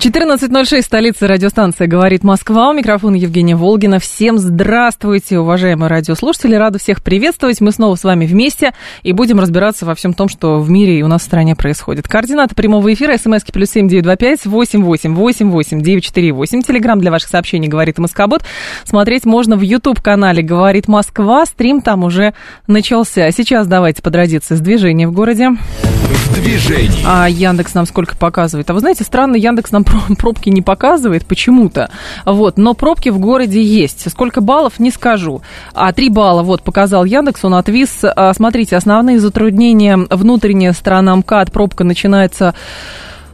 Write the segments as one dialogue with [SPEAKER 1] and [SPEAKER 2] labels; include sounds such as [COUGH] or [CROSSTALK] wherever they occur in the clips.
[SPEAKER 1] 14.06, столица радиостанции «Говорит Москва». У микрофона Евгения Волгина. Всем здравствуйте, уважаемые радиослушатели. Рада всех приветствовать. Мы снова с вами вместе и будем разбираться во всем том, что в мире и у нас в стране происходит. Координаты прямого эфира. СМСки плюс семь девять два пять восемь восемь восемь восемь девять четыре восемь. Телеграмм для ваших сообщений «Говорит Москобот». Смотреть можно в YouTube-канале «Говорит Москва». Стрим там уже начался. Сейчас давайте по традиции с движения в городе.
[SPEAKER 2] В движении.
[SPEAKER 1] А Яндекс нам сколько показывает? А вы знаете, странно, Яндекс нам пробки не показывает почему-то. Вот, но пробки в городе есть. Сколько баллов, не скажу. А 3 балла, вот, показал Яндекс, он отвис. А, смотрите, основные затруднения. Внутренняя сторона МКАД, пробка начинается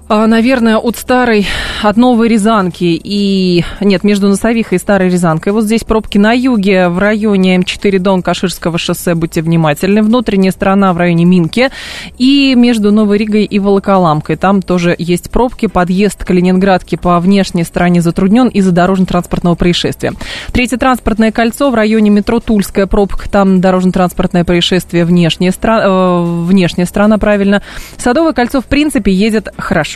[SPEAKER 1] наверное, от старой, от новой Рязанки и... Нет, между Носовихой и старой Рязанкой. Вот здесь пробки на юге, в районе М4 Дон Каширского шоссе, будьте внимательны. Внутренняя сторона в районе Минки. И между Новой Ригой и Волоколамкой. Там тоже есть пробки. Подъезд к Калининградке по внешней стороне затруднен из-за дорожно-транспортного происшествия. Третье транспортное кольцо в районе метро Тульская пробка. Там дорожно-транспортное происшествие, внешняя, стра... э, внешняя сторона, правильно. Садовое кольцо, в принципе, едет хорошо.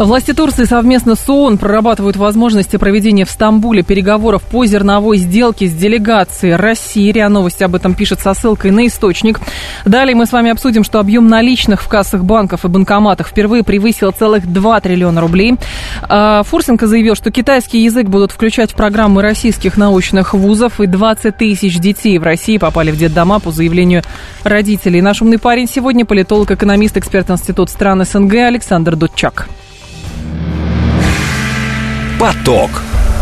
[SPEAKER 1] Власти Турции совместно с ООН прорабатывают возможности проведения в Стамбуле переговоров по зерновой сделке с делегацией России. РИА Новости об этом пишет со ссылкой на источник. Далее мы с вами обсудим, что объем наличных в кассах банков и банкоматах впервые превысил целых 2 триллиона рублей. А, Фурсенко заявил, что китайский язык будут включать в программы российских научных вузов, и 20 тысяч детей в России попали в детдома по заявлению родителей. Наш умный парень сегодня политолог, экономист, эксперт Института стран СНГ Александр Дудчак.
[SPEAKER 2] Поток.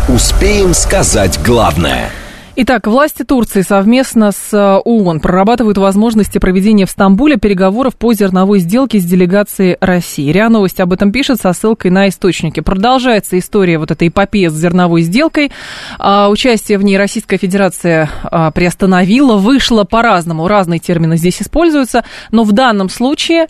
[SPEAKER 2] Успеем сказать главное.
[SPEAKER 1] Итак, власти Турции совместно с э, ООН прорабатывают возможности проведения в Стамбуле переговоров по зерновой сделке с делегацией России. РИА Новости об этом пишет со ссылкой на источники. Продолжается история вот этой эпопеи с зерновой сделкой. А, участие в ней Российская Федерация а, приостановила, вышло по-разному, разные термины здесь используются, но в данном случае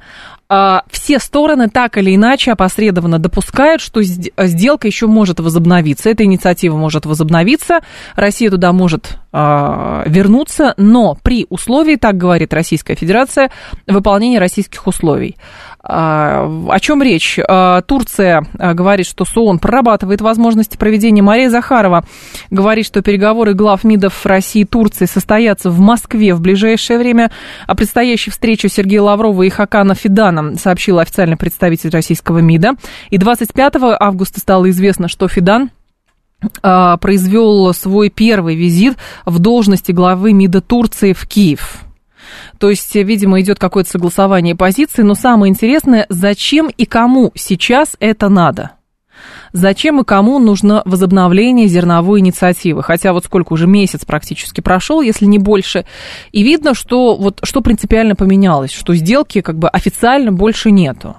[SPEAKER 1] все стороны так или иначе опосредованно допускают, что сделка еще может возобновиться, эта инициатива может возобновиться, Россия туда может а, вернуться, но при условии, так говорит Российская Федерация, выполнения российских условий. А, о чем речь? А, Турция а, говорит, что СООН прорабатывает возможности проведения. Мария Захарова говорит, что переговоры глав МИДов России и Турции состоятся в Москве в ближайшее время. О предстоящей встрече Сергея Лаврова и Хакана Фидана сообщил официальный представитель российского МИДа. И 25 августа стало известно, что Фидан произвел свой первый визит в должности главы МИДа Турции в Киев. То есть, видимо, идет какое-то согласование позиций, но самое интересное, зачем и кому сейчас это надо? Зачем и кому нужно возобновление зерновой инициативы? Хотя вот сколько уже месяц практически прошел, если не больше. И видно, что вот что принципиально поменялось, что сделки как бы официально больше нету.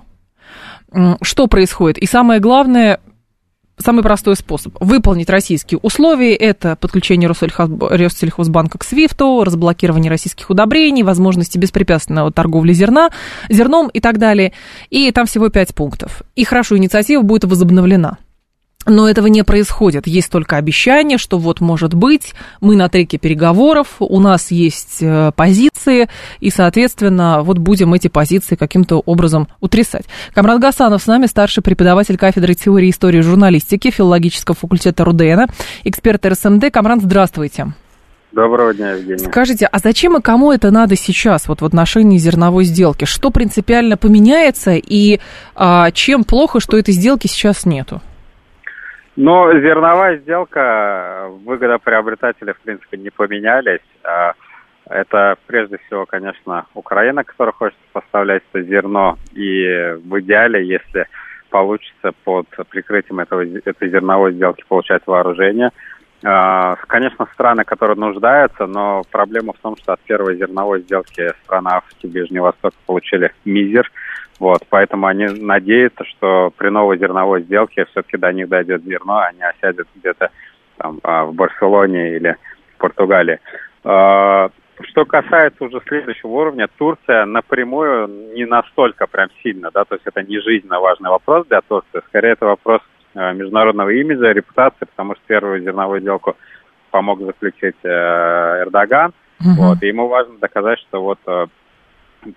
[SPEAKER 1] Что происходит? И самое главное, самый простой способ выполнить российские условия – это подключение Россельхозбанка к СВИФТу, разблокирование российских удобрений, возможности беспрепятственного торговли зерна, зерном и так далее. И там всего пять пунктов. И хорошо, инициатива будет возобновлена. Но этого не происходит. Есть только обещание, что вот может быть, мы на треке переговоров, у нас есть э, позиции, и, соответственно, вот будем эти позиции каким-то образом утрясать. Камрад Гасанов с нами, старший преподаватель кафедры теории и истории журналистики филологического факультета РУДН, эксперт РСМД. Камрад, здравствуйте.
[SPEAKER 3] Доброго дня, Евгений.
[SPEAKER 1] Скажите, а зачем и кому это надо сейчас, вот в отношении зерновой сделки? Что принципиально поменяется и а, чем плохо, что этой сделки сейчас нету?
[SPEAKER 3] Но зерновая сделка, выгодоприобретатели, в принципе, не поменялись. А это прежде всего, конечно, Украина, которая хочет поставлять это зерно. И в идеале, если получится под прикрытием этого, этой зерновой сделки получать вооружение. А, конечно, страны, которые нуждаются, но проблема в том, что от первой зерновой сделки страны Африки, Ближнего Востока получили мизер. Вот, поэтому они надеются, что при новой зерновой сделке все-таки до них дойдет зерно, а не осядет где-то там а, в Барселоне или в Португалии. А, что касается уже следующего уровня, Турция напрямую не настолько прям сильно, да, то есть это не жизненно важный вопрос для Турции, скорее это вопрос а, международного имиджа, репутации, потому что первую зерновую сделку помог заключить э, Эрдоган, угу. вот, и ему важно доказать, что вот э,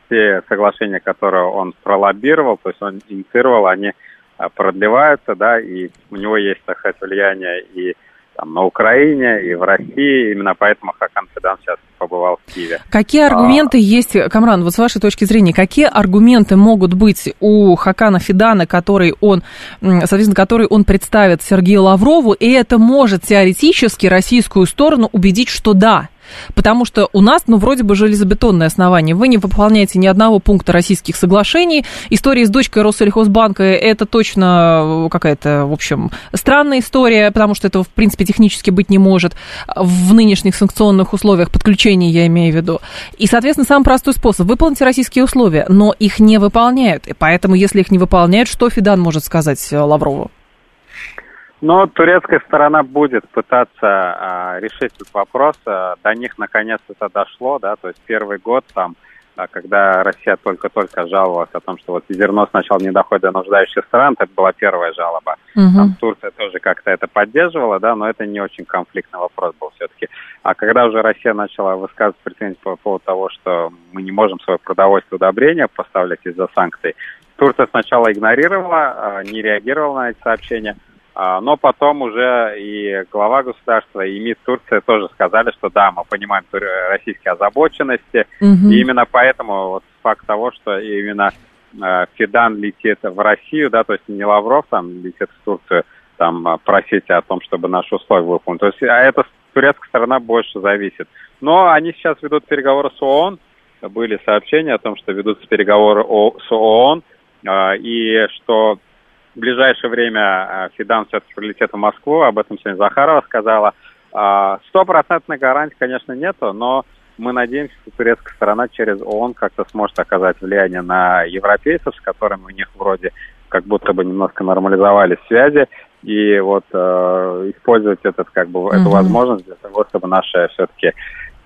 [SPEAKER 3] те соглашения, которые он пролоббировал, то есть он инициировал, они а, продлеваются, да, и у него есть, так сказать, влияние и там, на Украине, и в России. Именно поэтому Хакан Федан сейчас побывал в Киеве.
[SPEAKER 1] Какие а, аргументы а... есть, Камран, вот с вашей точки зрения, какие аргументы могут быть у Хакана Федана, который он, соответственно, который он представит Сергею Лаврову, и это может теоретически российскую сторону убедить, что да, Потому что у нас, ну, вроде бы железобетонное основание. Вы не выполняете ни одного пункта российских соглашений. История с дочкой Россельхозбанка – это точно какая-то, в общем, странная история, потому что этого, в принципе, технически быть не может в нынешних санкционных условиях подключения, я имею в виду. И, соответственно, самый простой способ – выполните российские условия, но их не выполняют. И поэтому, если их не выполняют, что Фидан может сказать Лаврову?
[SPEAKER 3] Но турецкая сторона будет пытаться а, решить этот вопрос. А, до них наконец это дошло, да, то есть первый год там, а, когда Россия только-только жаловалась о том, что вот зерно сначала не доходит до нуждающихся стран, это была первая жалоба. Угу. Там Турция тоже как-то это поддерживала, да, но это не очень конфликтный вопрос был все-таки. А когда уже Россия начала высказывать претензии по поводу того, что мы не можем свое продовольствие удобрения поставлять из-за санкций, Турция сначала игнорировала, а, не реагировала на эти сообщения, но потом уже и глава государства, и МИД Турции тоже сказали, что да, мы понимаем российские озабоченности. Угу. И именно поэтому вот факт того, что именно э, Фидан летит в Россию, да, то есть не Лавров там летит в Турцию, там а, просить о том, чтобы наши условия выполнить. То есть, а это турецкая сторона больше зависит. Но они сейчас ведут переговоры с ООН. Были сообщения о том, что ведутся переговоры с ООН, и что в ближайшее время а, Фидан все-таки прилетит в Москву, об этом сегодня Захарова сказала. А, стопроцентной гарантии, конечно, нету, но мы надеемся, что турецкая сторона через ООН как-то сможет оказать влияние на европейцев, с которыми у них вроде как будто бы немножко нормализовались связи, и вот э, использовать этот, как бы, mm-hmm. эту возможность для того, чтобы наши все-таки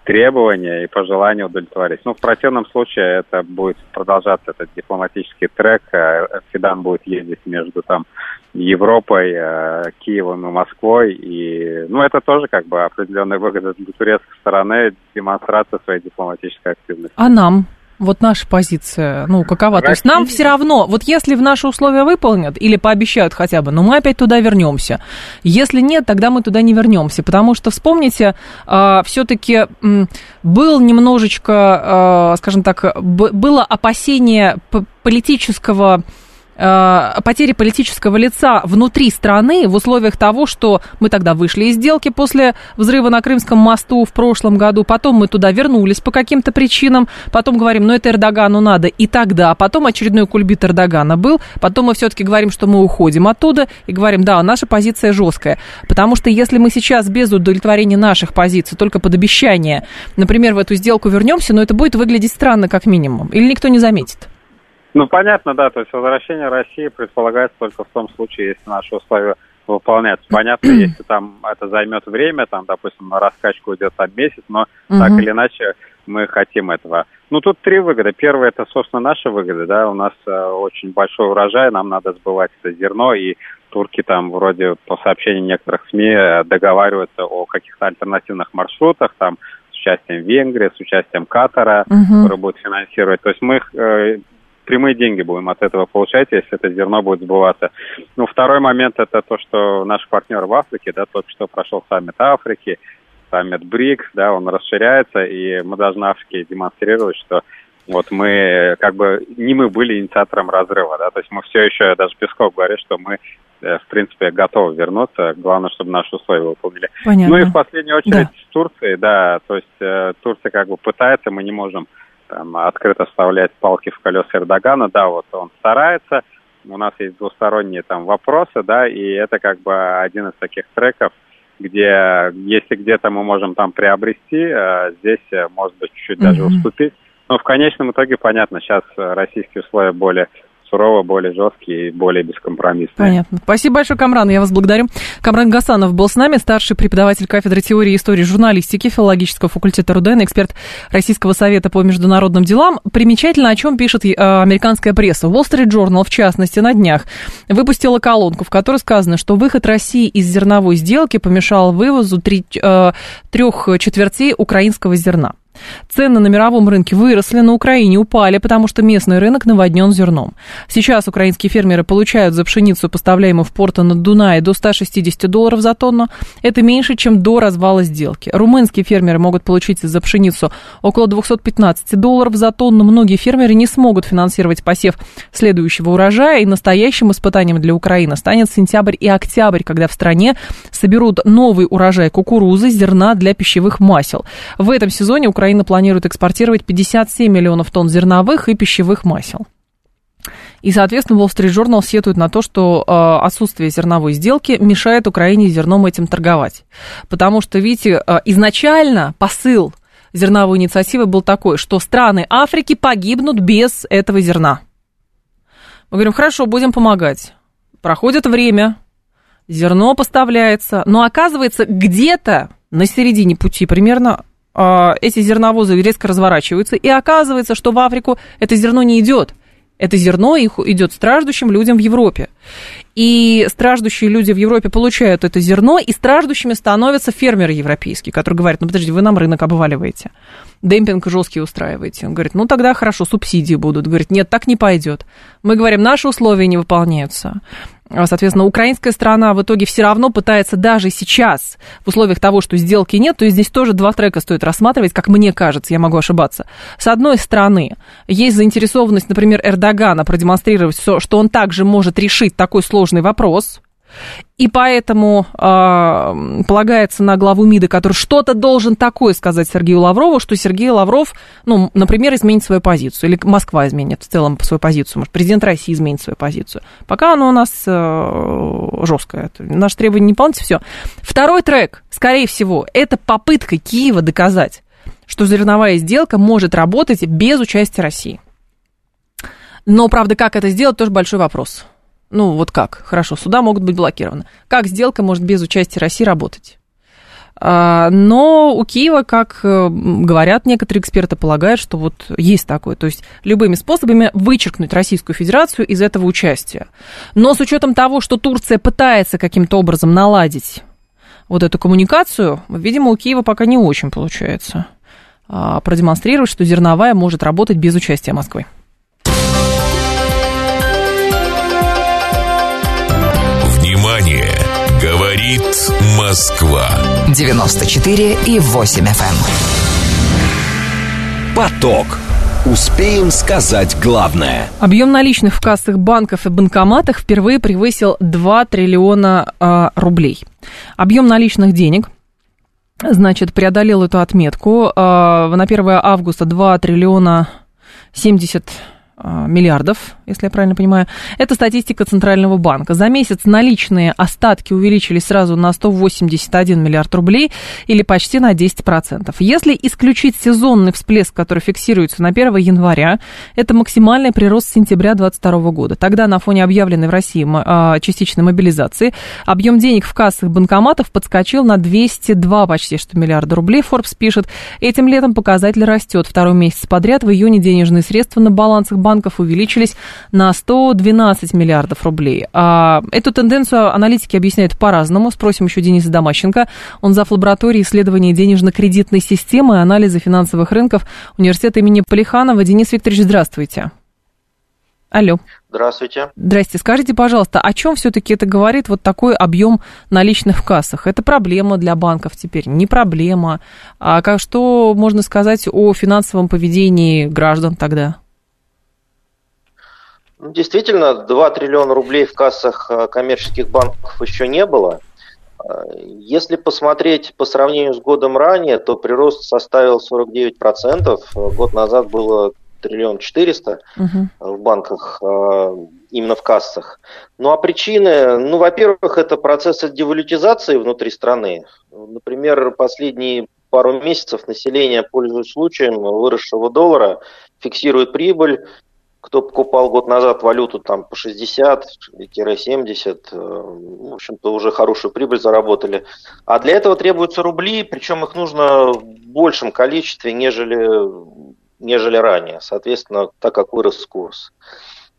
[SPEAKER 3] требования и пожелания удовлетворить. Ну, в противном случае это будет продолжаться этот дипломатический трек. Э, Фидан будет ездить между там Европой, э, Киевом и Москвой. И, ну, это тоже как бы определенная выгода для турецкой стороны, демонстрация своей дипломатической активности.
[SPEAKER 1] А нам? Вот наша позиция, ну, какова? Россия... То есть нам все равно, вот если в наши условия выполнят или пообещают хотя бы, ну, мы опять туда вернемся. Если нет, тогда мы туда не вернемся, потому что, вспомните, а, все-таки был немножечко, э, скажем так, было опасение политического потери политического лица внутри страны в условиях того, что мы тогда вышли из сделки после взрыва на Крымском мосту в прошлом году, потом мы туда вернулись по каким-то причинам, потом говорим, ну это Эрдогану надо, и тогда, потом очередной кульбит Эрдогана был, потом мы все-таки говорим, что мы уходим оттуда, и говорим, да, наша позиция жесткая, потому что если мы сейчас без удовлетворения наших позиций, только под обещание, например, в эту сделку вернемся, но ну, это будет выглядеть странно как минимум, или никто не заметит.
[SPEAKER 3] Ну, понятно, да, то есть возвращение России предполагается только в том случае, если наши условия выполняются. Понятно, если там это займет время, там, допустим, на раскачку идет там месяц, но угу. так или иначе мы хотим этого. Ну, тут три выгоды. Первое, это, собственно, наши выгоды, да, у нас э, очень большой урожай, нам надо сбывать это зерно, и турки там вроде по сообщениям некоторых СМИ э, договариваются о каких-то альтернативных маршрутах, там, с участием Венгрии, с участием Катара, угу. который будет финансировать. То есть мы э, прямые деньги будем от этого получать, если это зерно будет сбываться. Ну, второй момент это то, что наш партнер в Африке, да, только что прошел саммит Африки, саммит БРИКС, да, он расширяется, и мы должны Африке демонстрировать, что вот мы, как бы, не мы были инициатором разрыва, да, то есть мы все еще, даже Песков говорит, что мы, э, в принципе, готовы вернуться, главное, чтобы наши условия выполнили. Понятно. Ну и в последнюю очередь да. с Турцией, да, то есть э, Турция как бы пытается, мы не можем там, открыто вставлять палки в колеса Эрдогана. Да, вот он старается, у нас есть двусторонние там вопросы, да, и это как бы один из таких треков, где если где-то мы можем там приобрести, а здесь, э, может быть, чуть-чуть mm-hmm. даже уступить. Но в конечном итоге, понятно, сейчас российские условия более сурово, более жесткий и более бескомпромиссный.
[SPEAKER 1] Понятно. Спасибо большое, Камран, я вас благодарю. Камран Гасанов был с нами, старший преподаватель кафедры теории и истории журналистики филологического факультета РУДН, эксперт Российского совета по международным делам. Примечательно, о чем пишет э, американская пресса. Wall Street Journal, в частности, на днях выпустила колонку, в которой сказано, что выход России из зерновой сделки помешал вывозу э, трех четвертей украинского зерна. Цены на мировом рынке выросли, на Украине упали, потому что местный рынок наводнен зерном. Сейчас украинские фермеры получают за пшеницу, поставляемую в порты на Дунае, до 160 долларов за тонну. Это меньше, чем до развала сделки. Румынские фермеры могут получить за пшеницу около 215 долларов за тонну. Многие фермеры не смогут финансировать посев следующего урожая, и настоящим испытанием для Украины станет сентябрь и октябрь, когда в стране соберут новый урожай кукурузы, зерна для пищевых масел. В этом сезоне Украина Украина планирует экспортировать 57 миллионов тонн зерновых и пищевых масел. И, соответственно, Wall Street Journal сетует на то, что э, отсутствие зерновой сделки мешает Украине зерном этим торговать. Потому что, видите, э, изначально посыл зерновой инициативы был такой, что страны Африки погибнут без этого зерна. Мы говорим, хорошо, будем помогать. Проходит время, зерно поставляется, но оказывается, где-то на середине пути примерно эти зерновозы резко разворачиваются, и оказывается, что в Африку это зерно не идет. Это зерно их идет страждущим людям в Европе. И страждущие люди в Европе получают это зерно, и страждущими становятся фермеры европейские, которые говорят, ну подождите, вы нам рынок обваливаете, демпинг жесткий устраиваете. Он говорит, ну тогда хорошо, субсидии будут. Говорит, нет, так не пойдет. Мы говорим, наши условия не выполняются. А, соответственно, украинская сторона в итоге все равно пытается даже сейчас, в условиях того, что сделки нет, то есть здесь тоже два трека стоит рассматривать, как мне кажется, я могу ошибаться. С одной стороны, есть заинтересованность, например, Эрдогана продемонстрировать, что он также может решить такой сложный вопрос, и поэтому э, полагается на главу МИДа, который что-то должен такое сказать Сергею Лаврову, что Сергей Лавров, ну, например, изменит свою позицию, или Москва изменит в целом свою позицию, может, президент России изменит свою позицию. Пока оно у нас э, жесткое. Наши требования не выполняются, все. Второй трек, скорее всего, это попытка Киева доказать, что зерновая сделка может работать без участия России. Но, правда, как это сделать, тоже большой вопрос. Ну, вот как? Хорошо, суда могут быть блокированы. Как сделка может без участия России работать? А, но у Киева, как э, говорят некоторые эксперты, полагают, что вот есть такое. То есть любыми способами вычеркнуть Российскую Федерацию из этого участия. Но с учетом того, что Турция пытается каким-то образом наладить вот эту коммуникацию, видимо, у Киева пока не очень получается а, продемонстрировать, что зерновая может работать без участия Москвы.
[SPEAKER 2] Говорит Москва.
[SPEAKER 4] 94 и 8 FM. Эм.
[SPEAKER 2] Поток. Успеем сказать главное.
[SPEAKER 1] Объем наличных в кассах банков и банкоматах впервые превысил 2 триллиона э, рублей. Объем наличных денег значит, преодолел эту отметку. Э, на 1 августа 2 триллиона 70 а, миллиардов, если я правильно понимаю. Это статистика Центрального банка. За месяц наличные остатки увеличились сразу на 181 миллиард рублей или почти на 10%. Если исключить сезонный всплеск, который фиксируется на 1 января, это максимальный прирост с сентября 2022 года. Тогда на фоне объявленной в России а, частичной мобилизации объем денег в кассах банкоматов подскочил на 202 почти что миллиарда рублей. Forbes пишет, этим летом показатель растет. Второй месяц подряд в июне денежные средства на балансах банков увеличились на 112 миллиардов рублей. А эту тенденцию аналитики объясняют по-разному. Спросим еще Дениса Домащенко. Он зав. лаборатории исследования денежно-кредитной системы и анализа финансовых рынков университета имени Полиханова. Денис Викторович, здравствуйте. Алло.
[SPEAKER 5] Здравствуйте.
[SPEAKER 1] Здрасте. Скажите, пожалуйста, о чем все-таки это говорит вот такой объем наличных в кассах? Это проблема для банков теперь? Не проблема. А как, что можно сказать о финансовом поведении граждан тогда?
[SPEAKER 5] Ну, действительно, 2 триллиона рублей в кассах э, коммерческих банков еще не было. Э, если посмотреть по сравнению с годом ранее, то прирост составил 49%. Год назад было триллион четыреста угу. в банках, э, именно в кассах. Ну а причины, ну, во-первых, это процессы девалютизации внутри страны. Например, последние пару месяцев население, пользуясь случаем выросшего доллара, фиксирует прибыль, кто покупал год назад валюту там по 60-70, э, в общем-то, уже хорошую прибыль заработали. А для этого требуются рубли, причем их нужно в большем количестве, нежели, нежели ранее. Соответственно, так как вырос курс.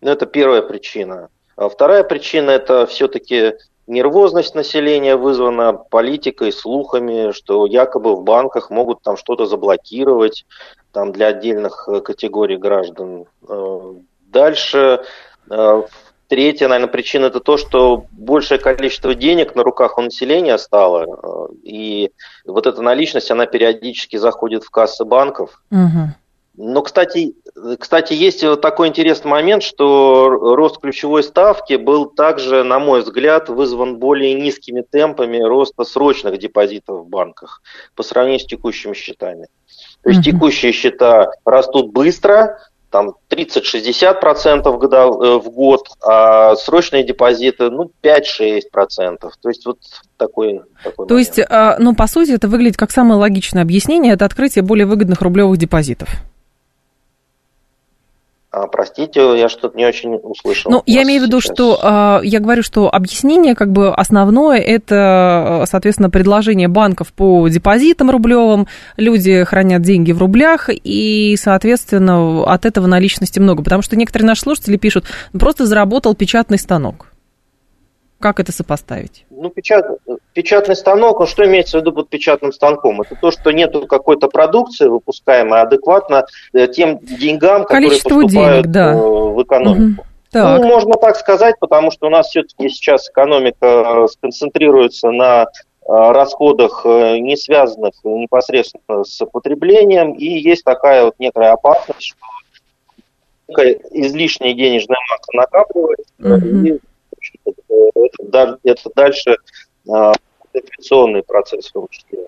[SPEAKER 5] Ну, это первая причина. А вторая причина – это все-таки нервозность населения вызвана политикой, слухами, что якобы в банках могут там что-то заблокировать там, для отдельных э, категорий граждан. Э, дальше э, Третья, наверное, причина это то, что большее количество денег на руках у населения стало, и вот эта наличность, она периодически заходит в кассы банков. Угу. Но, кстати, кстати, есть вот такой интересный момент, что рост ключевой ставки был также, на мой взгляд, вызван более низкими темпами роста срочных депозитов в банках по сравнению с текущими счетами. То есть mm-hmm. текущие счета растут быстро, там 30-60% э, в год, а срочные депозиты, ну, 5-6%. То есть вот такой, такой
[SPEAKER 1] То момент. есть, а, ну, по сути, это выглядит как самое логичное объяснение, это открытие более выгодных рублевых депозитов.
[SPEAKER 5] А, простите, я что-то не очень услышал.
[SPEAKER 1] Ну, я имею в виду, сейчас. что а, я говорю, что объяснение как бы основное это, соответственно, предложение банков по депозитам рублевым. Люди хранят деньги в рублях, и, соответственно, от этого наличности много. Потому что некоторые наши слушатели пишут, просто заработал печатный станок. Как это сопоставить?
[SPEAKER 5] Ну, печат, печатный станок, ну что имеется в виду под печатным станком? Это то, что нет какой-то продукции, выпускаемой адекватно э, тем деньгам,
[SPEAKER 1] Количество
[SPEAKER 5] которые поступают
[SPEAKER 1] денег, да.
[SPEAKER 5] Э, в экономику. Угу. Так. Ну, можно так сказать, потому что у нас все-таки сейчас экономика сконцентрируется на э, расходах, не связанных непосредственно с потреблением, и есть такая вот некая опасность, что излишняя денежная масса накапливается, угу. и это, это дальше инфляционный процесс в том числе.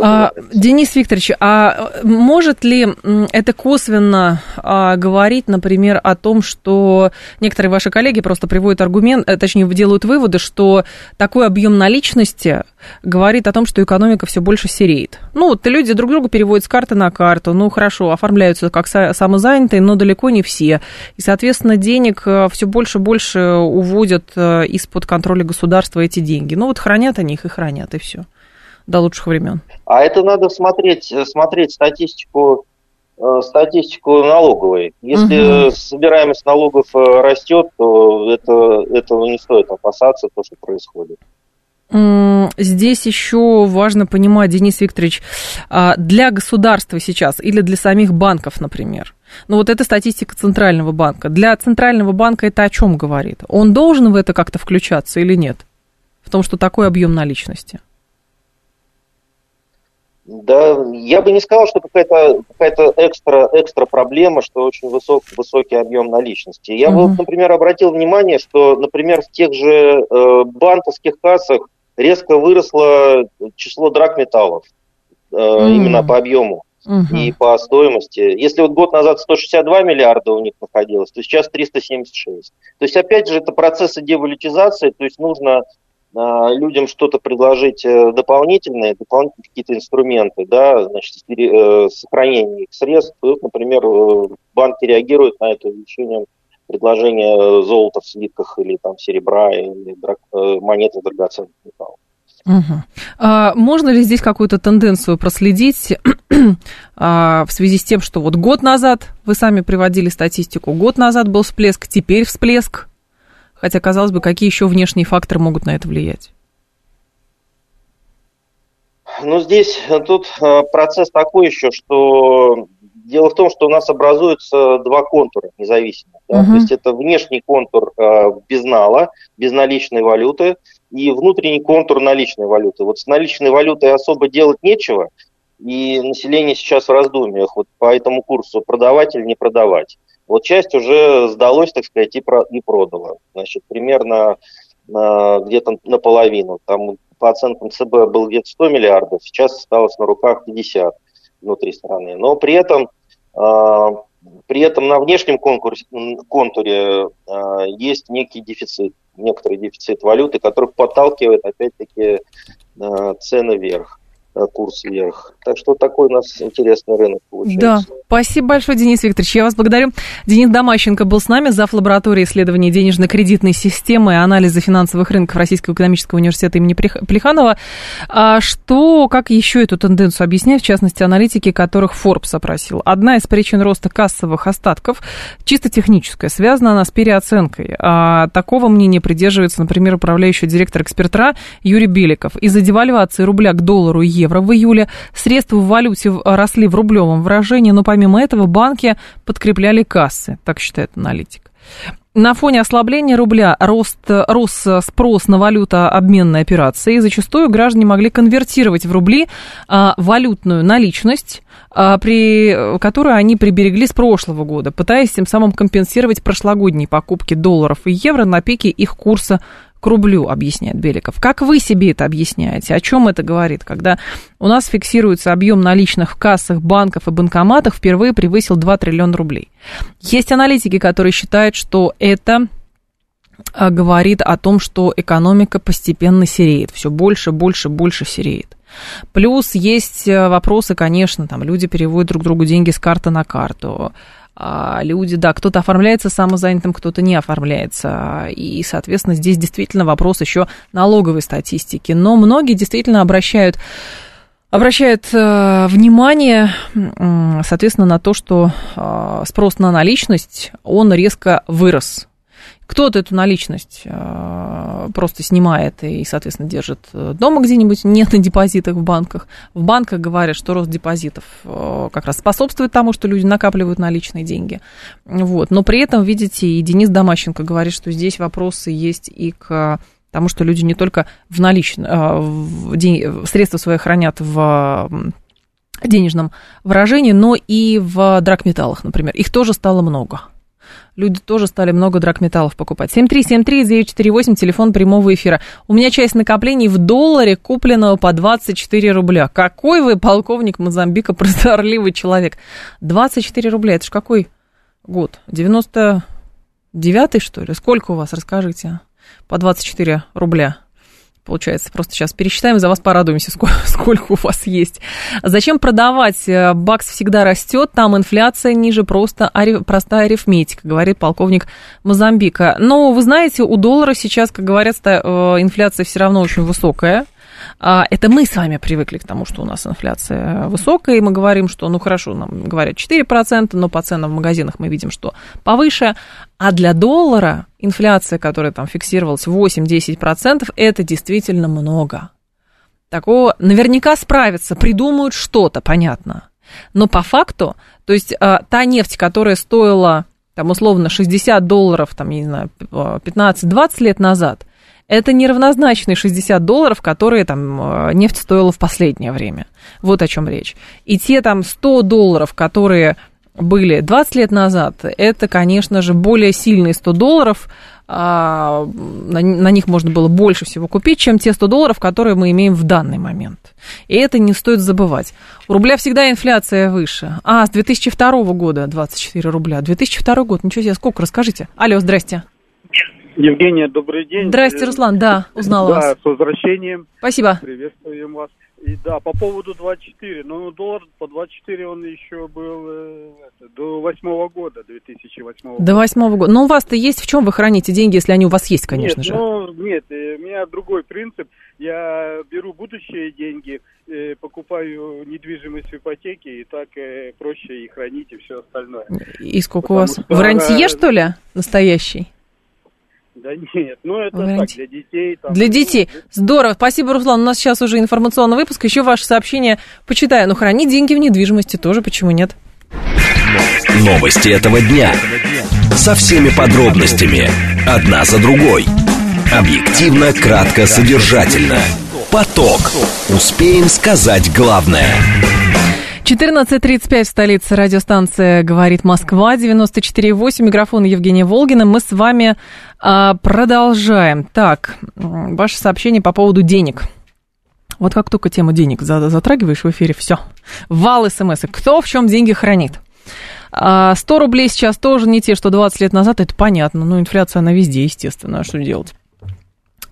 [SPEAKER 1] А, Денис Викторович, а может ли это косвенно а, говорить, например, о том, что некоторые ваши коллеги просто приводят аргумент, э, точнее, делают выводы, что такой объем наличности говорит о том, что экономика все больше сереет? Ну, вот люди друг друга переводят с карты на карту, ну, хорошо, оформляются как самозанятые, но далеко не все. И, соответственно, денег э, все больше и больше уводят э, из-под контроля государства эти деньги. Ну, вот хранят они их и хранят, и все до лучших времен?
[SPEAKER 5] А это надо смотреть, смотреть статистику э, статистику налоговой. Если угу. собираемость налогов э, растет, то это, этого не стоит опасаться, то, что происходит.
[SPEAKER 1] Здесь еще важно понимать, Денис Викторович, а, для государства сейчас или для самих банков, например, ну вот это статистика Центрального банка. Для Центрального банка это о чем говорит? Он должен в это как-то включаться или нет? В том, что такой объем наличности?
[SPEAKER 5] Да, я бы не сказал, что какая-то какая экстра, экстра проблема, что очень высок, высокий объем наличности. Я mm-hmm. бы, например, обратил внимание, что, например, в тех же э, банковских кассах резко выросло число драгметаллов э, mm-hmm. именно по объему mm-hmm. и по стоимости. Если вот год назад 162 миллиарда у них находилось, то сейчас 376. То есть, опять же, это процессы девалютизации, то есть нужно людям что-то предложить э, дополнительное, дополнительные какие-то инструменты, да, значит, э, сохранение их средств. Вот, например, э, банки реагируют на это увеличением предложения золота в слитках или там серебра или монеты драгоценных металлов.
[SPEAKER 1] Угу. А можно ли здесь какую-то тенденцию проследить [CLEARS THROAT] а, в связи с тем, что вот год назад, вы сами приводили статистику, год назад был всплеск, теперь всплеск, Хотя, казалось бы, какие еще внешние факторы могут на это влиять?
[SPEAKER 5] Ну, здесь э, тут э, процесс такой еще, что дело в том, что у нас образуются два контура независимых. Да? Угу. То есть это внешний контур э, безнала, безналичной валюты, и внутренний контур наличной валюты. Вот с наличной валютой особо делать нечего, и население сейчас в раздумьях вот по этому курсу продавать или не продавать. Вот часть уже сдалось, так сказать, и, про, и продала. Значит, примерно на, где-то наполовину. Там по оценкам ЦБ был где-то 100 миллиардов, сейчас осталось на руках 50 внутри страны. Но при этом, э, при этом на внешнем конкурсе, контуре э, есть некий дефицит, некоторый дефицит валюты, который подталкивает опять-таки э, цены вверх. Курс вверх. Так что такой у нас интересный рынок получается.
[SPEAKER 1] Да, спасибо большое, Денис Викторович. Я вас благодарю. Денис Домащенко был с нами, зав. лаборатории исследований денежно-кредитной системы и анализа финансовых рынков Российского экономического университета имени Плеханова. А что, как еще эту тенденцию объяснять, в частности, аналитики, которых Forbes опросил? Одна из причин роста кассовых остатков, чисто техническая, связана она с переоценкой. А такого мнения придерживается, например, управляющий директор экспертра Юрий Беликов. Из-за девальвации рубля к доллару и евро в июле средства в валюте росли в рублевом выражении, но помимо этого банки подкрепляли кассы, так считает аналитик. На фоне ослабления рубля рост, рос спрос на валютообменные операции. Зачастую граждане могли конвертировать в рубли а, валютную наличность, а, при, которую они приберегли с прошлого года, пытаясь тем самым компенсировать прошлогодние покупки долларов и евро на пике их курса к рублю, объясняет Беликов. Как вы себе это объясняете? О чем это говорит? Когда у нас фиксируется объем наличных в кассах, банков и банкоматах впервые превысил 2 триллиона рублей. Есть аналитики, которые считают, что это а, говорит о том, что экономика постепенно сереет, все больше, больше, больше сереет. Плюс есть э, вопросы, конечно, там люди переводят друг другу деньги с карты на карту. А, люди, да, кто-то оформляется самозанятым, кто-то не оформляется. И, соответственно, здесь действительно вопрос еще налоговой статистики. Но многие действительно обращают обращает э, внимание, э, соответственно, на то, что э, спрос на наличность, он резко вырос кто-то эту наличность э, просто снимает и, соответственно, держит э, дома где-нибудь, нет на депозитах в банках. В банках говорят, что рост депозитов э, как раз способствует тому, что люди накапливают наличные деньги. Вот. Но при этом, видите, и Денис Домащенко говорит, что здесь вопросы есть и к тому, что люди не только в наличные, день, средства свои хранят в денежном выражении, но и в драгметаллах, например. Их тоже стало много люди тоже стали много драгметаллов покупать. 7373948, телефон прямого эфира. У меня часть накоплений в долларе, купленного по 24 рубля. Какой вы, полковник Мозамбика, [LAUGHS] прозорливый человек. 24 рубля, это ж какой год? 99-й, что ли? Сколько у вас, расскажите? По 24 рубля получается. Просто сейчас пересчитаем, за вас порадуемся, сколько, [LAUGHS] сколько у вас есть. Зачем продавать? Э, бакс всегда растет, там инфляция ниже, просто ари, простая арифметика, говорит полковник Мозамбика. Но вы знаете, у доллара сейчас, как говорят, э, инфляция все равно очень высокая. А, это мы с вами привыкли к тому, что у нас инфляция высокая, и мы говорим, что, ну хорошо, нам говорят 4%, но по ценам в магазинах мы видим, что повыше. А для доллара инфляция, которая там фиксировалась 8-10%, это действительно много. Такого наверняка справятся, придумают что-то, понятно. Но по факту, то есть а, та нефть, которая стоила там условно 60 долларов, там, я не знаю, 15-20 лет назад, это неравнозначные 60 долларов, которые там э, нефть стоила в последнее время. Вот о чем речь. И те там 100 долларов, которые были 20 лет назад, это, конечно же, более сильные 100 долларов, а, на, на них можно было больше всего купить, чем те 100 долларов, которые мы имеем в данный момент. И это не стоит забывать. У рубля всегда инфляция выше. А, с 2002 года 24 рубля. 2002 год, ничего себе, сколько, расскажите. Алло, здрасте.
[SPEAKER 6] Евгения, добрый день.
[SPEAKER 1] Здрасте, Руслан, да, узнала
[SPEAKER 6] да,
[SPEAKER 1] вас.
[SPEAKER 6] Да, с возвращением.
[SPEAKER 1] Спасибо.
[SPEAKER 6] Приветствуем вас. И да, по поводу 24. Ну, доллар по 24 он еще был э, до восьмого года, 2008 года.
[SPEAKER 1] До восьмого года. Но у вас-то есть в чем вы храните деньги, если они у вас есть, конечно
[SPEAKER 6] нет,
[SPEAKER 1] же?
[SPEAKER 6] Ну, нет, э, у меня другой принцип. Я беру будущие деньги, э, покупаю недвижимость в ипотеке, и так э, проще и хранить, и все остальное.
[SPEAKER 1] И сколько Потому у вас? Что... В рантье, что ли, настоящий?
[SPEAKER 6] Да нет, ну это Варианте. так, для детей. Там,
[SPEAKER 1] для ну, детей. Здорово. Спасибо, Руслан. У нас сейчас уже информационный выпуск. Еще ваше сообщение почитаю. Но хранить деньги в недвижимости тоже, почему нет?
[SPEAKER 2] Новости этого дня. Со всеми подробностями. Одна за другой. Объективно, кратко, содержательно. Поток. Успеем сказать главное.
[SPEAKER 1] 14.35 в столице радиостанция «Говорит Москва», 94.8, микрофон Евгения Волгина. Мы с вами а, продолжаем. Так, ваше сообщение по поводу денег. Вот как только тему денег затрагиваешь в эфире, все. Вал смс. Кто в чем деньги хранит? 100 а, рублей сейчас тоже не те, что 20 лет назад, это понятно. Ну, инфляция, она везде, естественно. А что делать?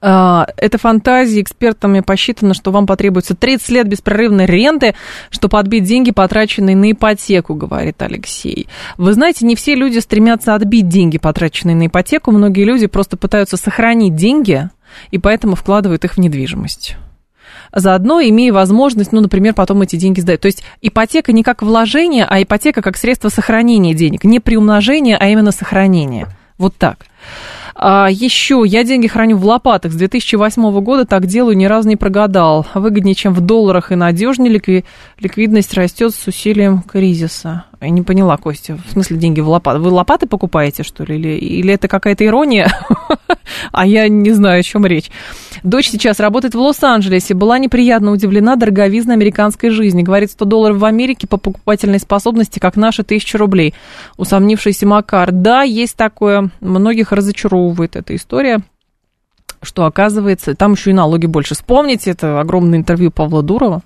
[SPEAKER 1] А, это фантазии, экспертами посчитано, что вам потребуется 30 лет беспрерывной ренты, чтобы отбить деньги, потраченные на ипотеку, говорит Алексей. Вы знаете, не все люди стремятся отбить деньги, потраченные на ипотеку. Многие люди просто пытаются сохранить деньги, и поэтому вкладывают их в недвижимость заодно имея возможность, ну, например, потом эти деньги сдать. То есть ипотека не как вложение, а ипотека как средство сохранения денег. Не приумножение, а именно сохранение. Вот так. А еще я деньги храню в лопатах. С 2008 года так делаю, ни разу не прогадал. Выгоднее, чем в долларах и надежнее. Ликви... Ликвидность растет с усилием кризиса. Я не поняла, Костя, в смысле деньги в лопаты? Вы лопаты покупаете, что ли? Или, или это какая-то ирония? [LAUGHS] а я не знаю, о чем речь. Дочь сейчас работает в Лос-Анджелесе. Была неприятно удивлена дороговизной американской жизни. Говорит, 100 долларов в Америке по покупательной способности, как наши 1000 рублей. Усомнившийся Макар. Да, есть такое. Многих разочаровывает эта история что оказывается, там еще и налоги больше. Вспомните, это огромное интервью Павла Дурова,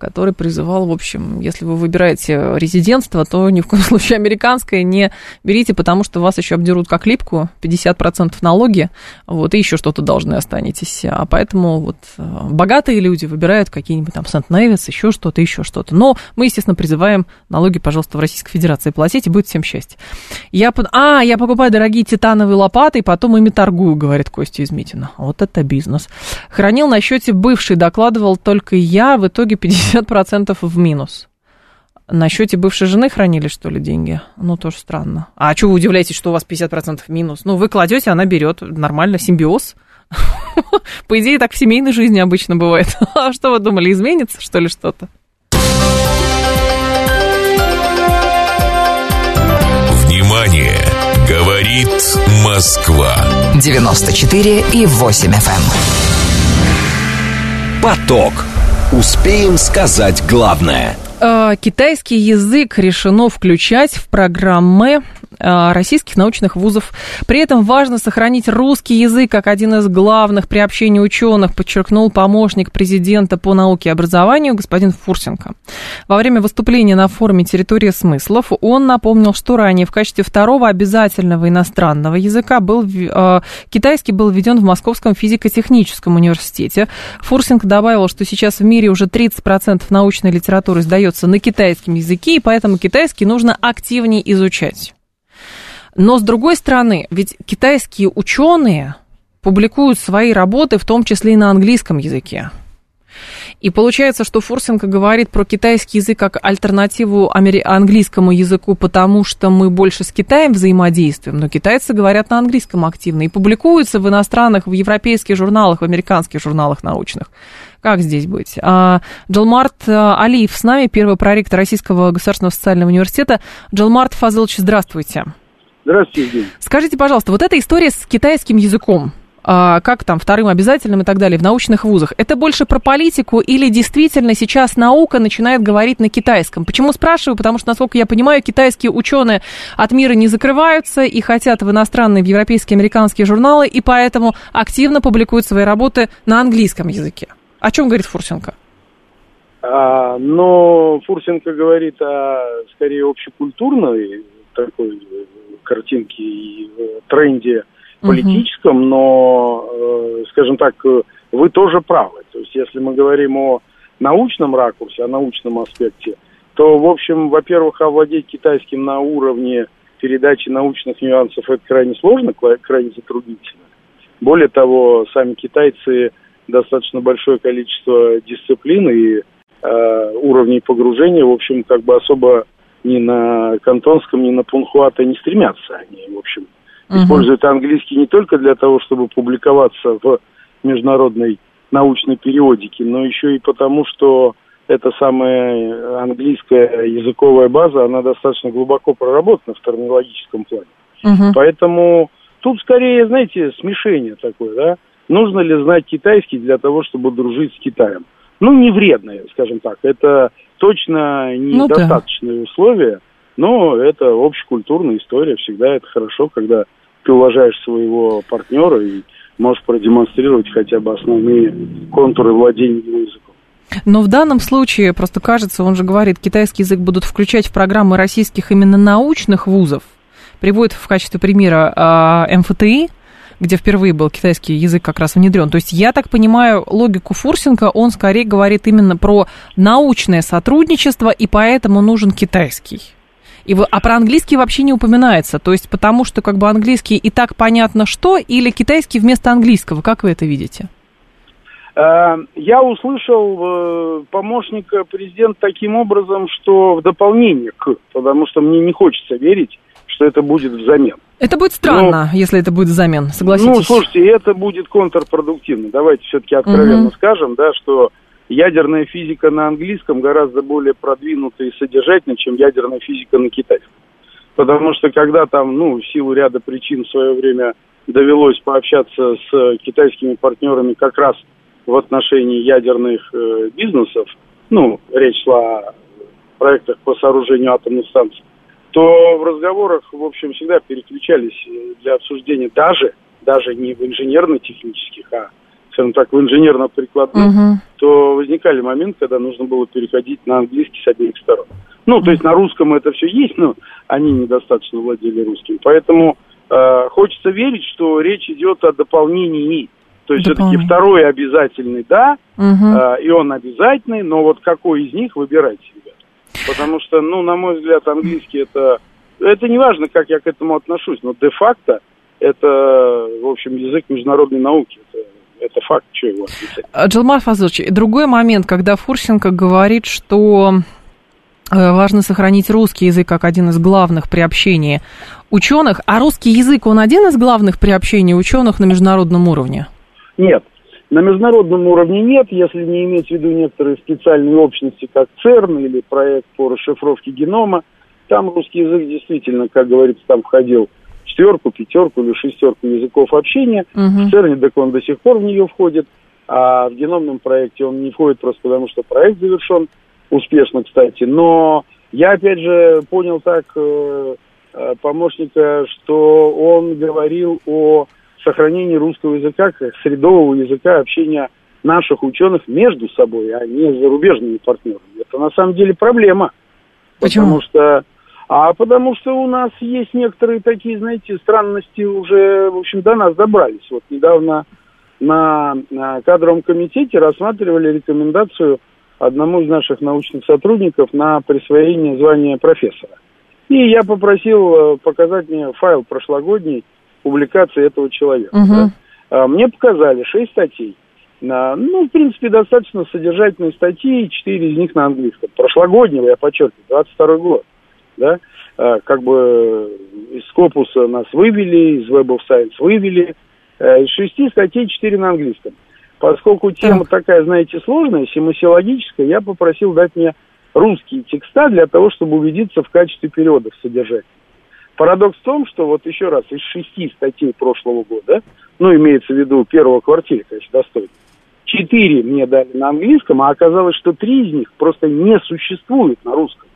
[SPEAKER 1] который призывал, в общем, если вы выбираете резидентство, то ни в коем [LAUGHS] случае американское не берите, потому что вас еще обдерут как липку, 50% налоги, вот, и еще что-то должны останетесь. А поэтому вот э, богатые люди выбирают какие-нибудь там Сент-Невис, еще что-то, еще что-то. Но мы, естественно, призываем налоги, пожалуйста, в Российской Федерации платить, и будет всем счастье. Я, а, я покупаю дорогие титановые лопаты, и потом ими торгую, говорит Костя из Митина. Вот это бизнес. Хранил на счете бывший, докладывал только я, в итоге 50 50% в минус. На счете бывшей жены хранили, что ли, деньги? Ну, тоже странно. А что вы удивляетесь, что у вас 50% минус? Ну, вы кладете, она берет. Нормально, симбиоз. [LAUGHS] По идее, так в семейной жизни обычно бывает. [LAUGHS] А что вы думали, изменится, что ли, что-то?
[SPEAKER 2] Внимание! Говорит Москва.
[SPEAKER 4] 94 и 8 FM.
[SPEAKER 2] Эм. Поток. Успеем сказать главное.
[SPEAKER 1] А, китайский язык решено включать в программы российских научных вузов. При этом важно сохранить русский язык как один из главных при общении ученых, подчеркнул помощник президента по науке и образованию господин Фурсенко. Во время выступления на форуме «Территория смыслов» он напомнил, что ранее в качестве второго обязательного иностранного языка был, э, китайский был введен в Московском физико-техническом университете. Фурсенко добавил, что сейчас в мире уже 30% научной литературы сдается на китайском языке, и поэтому китайский нужно активнее изучать. Но с другой стороны, ведь китайские ученые публикуют свои работы, в том числе и на английском языке. И получается, что Фурсенко говорит про китайский язык как альтернативу английскому языку, потому что мы больше с Китаем взаимодействуем, но китайцы говорят на английском активно и публикуются в иностранных, в европейских журналах, в американских журналах научных. Как здесь быть? А, Джилмарт а, Алиев с нами, первый проректор Российского государственного социального университета. Джилмарт Фазылович, здравствуйте.
[SPEAKER 7] Здравствуйте, Евгений.
[SPEAKER 1] Скажите, пожалуйста, вот эта история с китайским языком, а, как там вторым обязательным и так далее в научных вузах, это больше про политику или действительно сейчас наука начинает говорить на китайском? Почему спрашиваю? Потому что, насколько я понимаю, китайские ученые от мира не закрываются и хотят в иностранные, в европейские, американские журналы, и поэтому активно публикуют свои работы на английском языке. О чем говорит Фурсенко?
[SPEAKER 7] А, но Фурсенко говорит о скорее общекультурной такой картинке и тренде политическом, угу. но, э, скажем так, вы тоже правы. То есть, если мы говорим о научном ракурсе, о научном аспекте, то, в общем, во-первых, овладеть китайским на уровне передачи научных нюансов это крайне сложно, крайне затруднительно. Более того, сами китайцы достаточно большое количество дисциплин и э, уровней погружения, в общем, как бы особо ни на кантонском, ни на пунхуата не стремятся. Они, в общем, угу. используют английский не только для того, чтобы публиковаться в международной научной периодике, но еще и потому, что эта самая английская языковая база, она достаточно глубоко проработана в терминологическом плане. Угу. Поэтому тут скорее, знаете, смешение такое, да? Нужно ли знать китайский для того, чтобы дружить с Китаем? Ну, не вредное, скажем так. Это точно недостаточные ну, да. условия, но это общекультурная история. Всегда это хорошо, когда ты уважаешь своего партнера и можешь продемонстрировать хотя бы основные контуры владения языком.
[SPEAKER 1] Но в данном случае, просто кажется, он же говорит, китайский язык будут включать в программы российских именно научных вузов, приводит в качестве примера э, МФТИ, где впервые был китайский язык как раз внедрен. То есть я так понимаю логику Фурсенко, он скорее говорит именно про научное сотрудничество, и поэтому нужен китайский. И, а про английский вообще не упоминается. То есть потому что как бы английский и так понятно что, или китайский вместо английского. Как вы это видите?
[SPEAKER 7] Э, я услышал э, помощника президента таким образом, что в дополнение к, потому что мне не хочется верить, что это будет взамен.
[SPEAKER 1] Это будет странно, ну, если это будет взамен, согласитесь.
[SPEAKER 7] Ну, слушайте, это будет контрпродуктивно. Давайте все-таки откровенно угу. скажем, да, что ядерная физика на английском гораздо более продвинута и содержательна, чем ядерная физика на китайском. Потому что когда там, ну, в силу ряда причин в свое время довелось пообщаться с китайскими партнерами как раз в отношении ядерных э, бизнесов, ну, речь шла о проектах по сооружению атомных станций, то в разговорах, в общем, всегда переключались для обсуждения даже, даже не в инженерно-технических, а, скажем так, в инженерно-прикладных, uh-huh. то возникали моменты, когда нужно было переходить на английский с обеих сторон. Ну, то есть на русском это все есть, но они недостаточно владели русским. Поэтому э, хочется верить, что речь идет о дополнении то есть все-таки второй обязательный, да, угу. э, и он обязательный, но вот какой из них выбирайте, ребят. Потому что, ну, на мой взгляд, английский это... Это не важно, как я к этому отношусь, но де-факто это, в общем, язык международной науки. Это, это факт, что его отрицать.
[SPEAKER 1] А, Джилмар Фазович, другой момент, когда Фурсенко говорит, что э, важно сохранить русский язык как один из главных при общении ученых, а русский язык, он один из главных при общении ученых на международном уровне?
[SPEAKER 7] Нет. На международном уровне нет, если не иметь в виду некоторые специальные общности, как ЦЕРН или проект по расшифровке генома. Там русский язык действительно, как говорится, там входил в четверку, пятерку или шестерку языков общения. Угу. В ЦЕРНе так он до сих пор в нее входит, а в геномном проекте он не входит просто потому, что проект завершен успешно, кстати. Но я, опять же, понял так э, э помощника, что он говорил о сохранении русского языка как средового языка общения наших ученых между собой, а не с зарубежными партнерами. Это на самом деле проблема.
[SPEAKER 1] Почему?
[SPEAKER 7] Потому что, а потому что у нас есть некоторые такие, знаете, странности уже, в общем, до нас добрались. Вот недавно на, на кадровом комитете рассматривали рекомендацию одному из наших научных сотрудников на присвоение звания профессора. И я попросил э, показать мне файл прошлогодний, публикации этого человека. Угу. Да? А, мне показали шесть статей. На, ну, в принципе, достаточно содержательные статьи, четыре из них на английском. Прошлогоднего, я подчеркиваю, 22 год. Да? А, как бы из Скопуса нас вывели, из Web of Science вывели. А, из шести статей четыре на английском. Поскольку тема так. такая, знаете, сложная, семасиологическая, я попросил дать мне русские текста для того, чтобы убедиться в качестве переводов содержать. Парадокс в том, что вот еще раз, из шести статей прошлого года, ну, имеется в виду первого квартира, конечно, достойно, четыре мне дали на английском, а оказалось, что три из них просто не существуют на русском.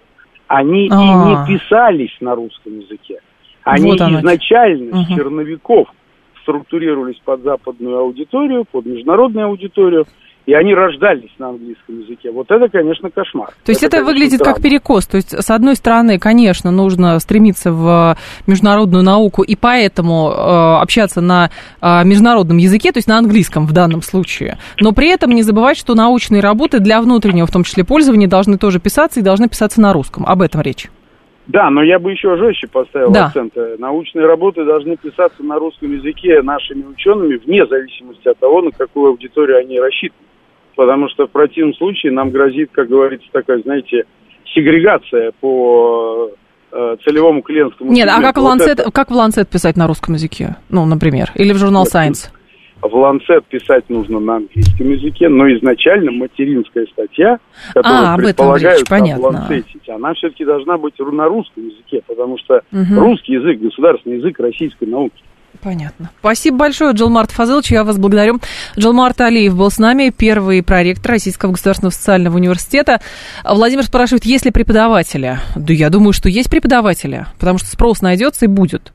[SPEAKER 7] Они А-а-а. и не а. писались на русском языке. Они вот изначально угу. с черновиков структурировались под западную аудиторию, под международную аудиторию – и они рождались на английском языке. Вот это, конечно, кошмар.
[SPEAKER 1] То есть это, это выглядит странно. как перекос. То есть, с одной стороны, конечно, нужно стремиться в международную науку и поэтому э, общаться на э, международном языке, то есть на английском в данном случае. Но при этом не забывать, что научные работы для внутреннего, в том числе пользования, должны тоже писаться и должны писаться на русском. Об этом речь.
[SPEAKER 7] Да, но я бы еще жестче поставил да. акцент. Научные работы должны писаться на русском языке нашими учеными, вне зависимости от того, на какую аудиторию они рассчитаны потому что в противном случае нам грозит, как говорится, такая, знаете, сегрегация по э, целевому клиентскому
[SPEAKER 1] Нет, а как, вот в Lancet, это... как в Lancet писать на русском языке? Ну, например, или в журнал Science?
[SPEAKER 7] В Lancet писать нужно на английском языке, но изначально материнская статья, которую а, предполагают речь, в Lancet, она все-таки должна быть на русском языке, потому что угу. русский язык, государственный язык российской науки.
[SPEAKER 1] Понятно. Спасибо большое, Джилмарт Фазылович, я вас благодарю. Джилмарт Алиев был с нами, первый проректор Российского государственного социального университета. Владимир спрашивает, есть ли преподаватели? Да я думаю, что есть преподаватели, потому что спрос найдется и будет.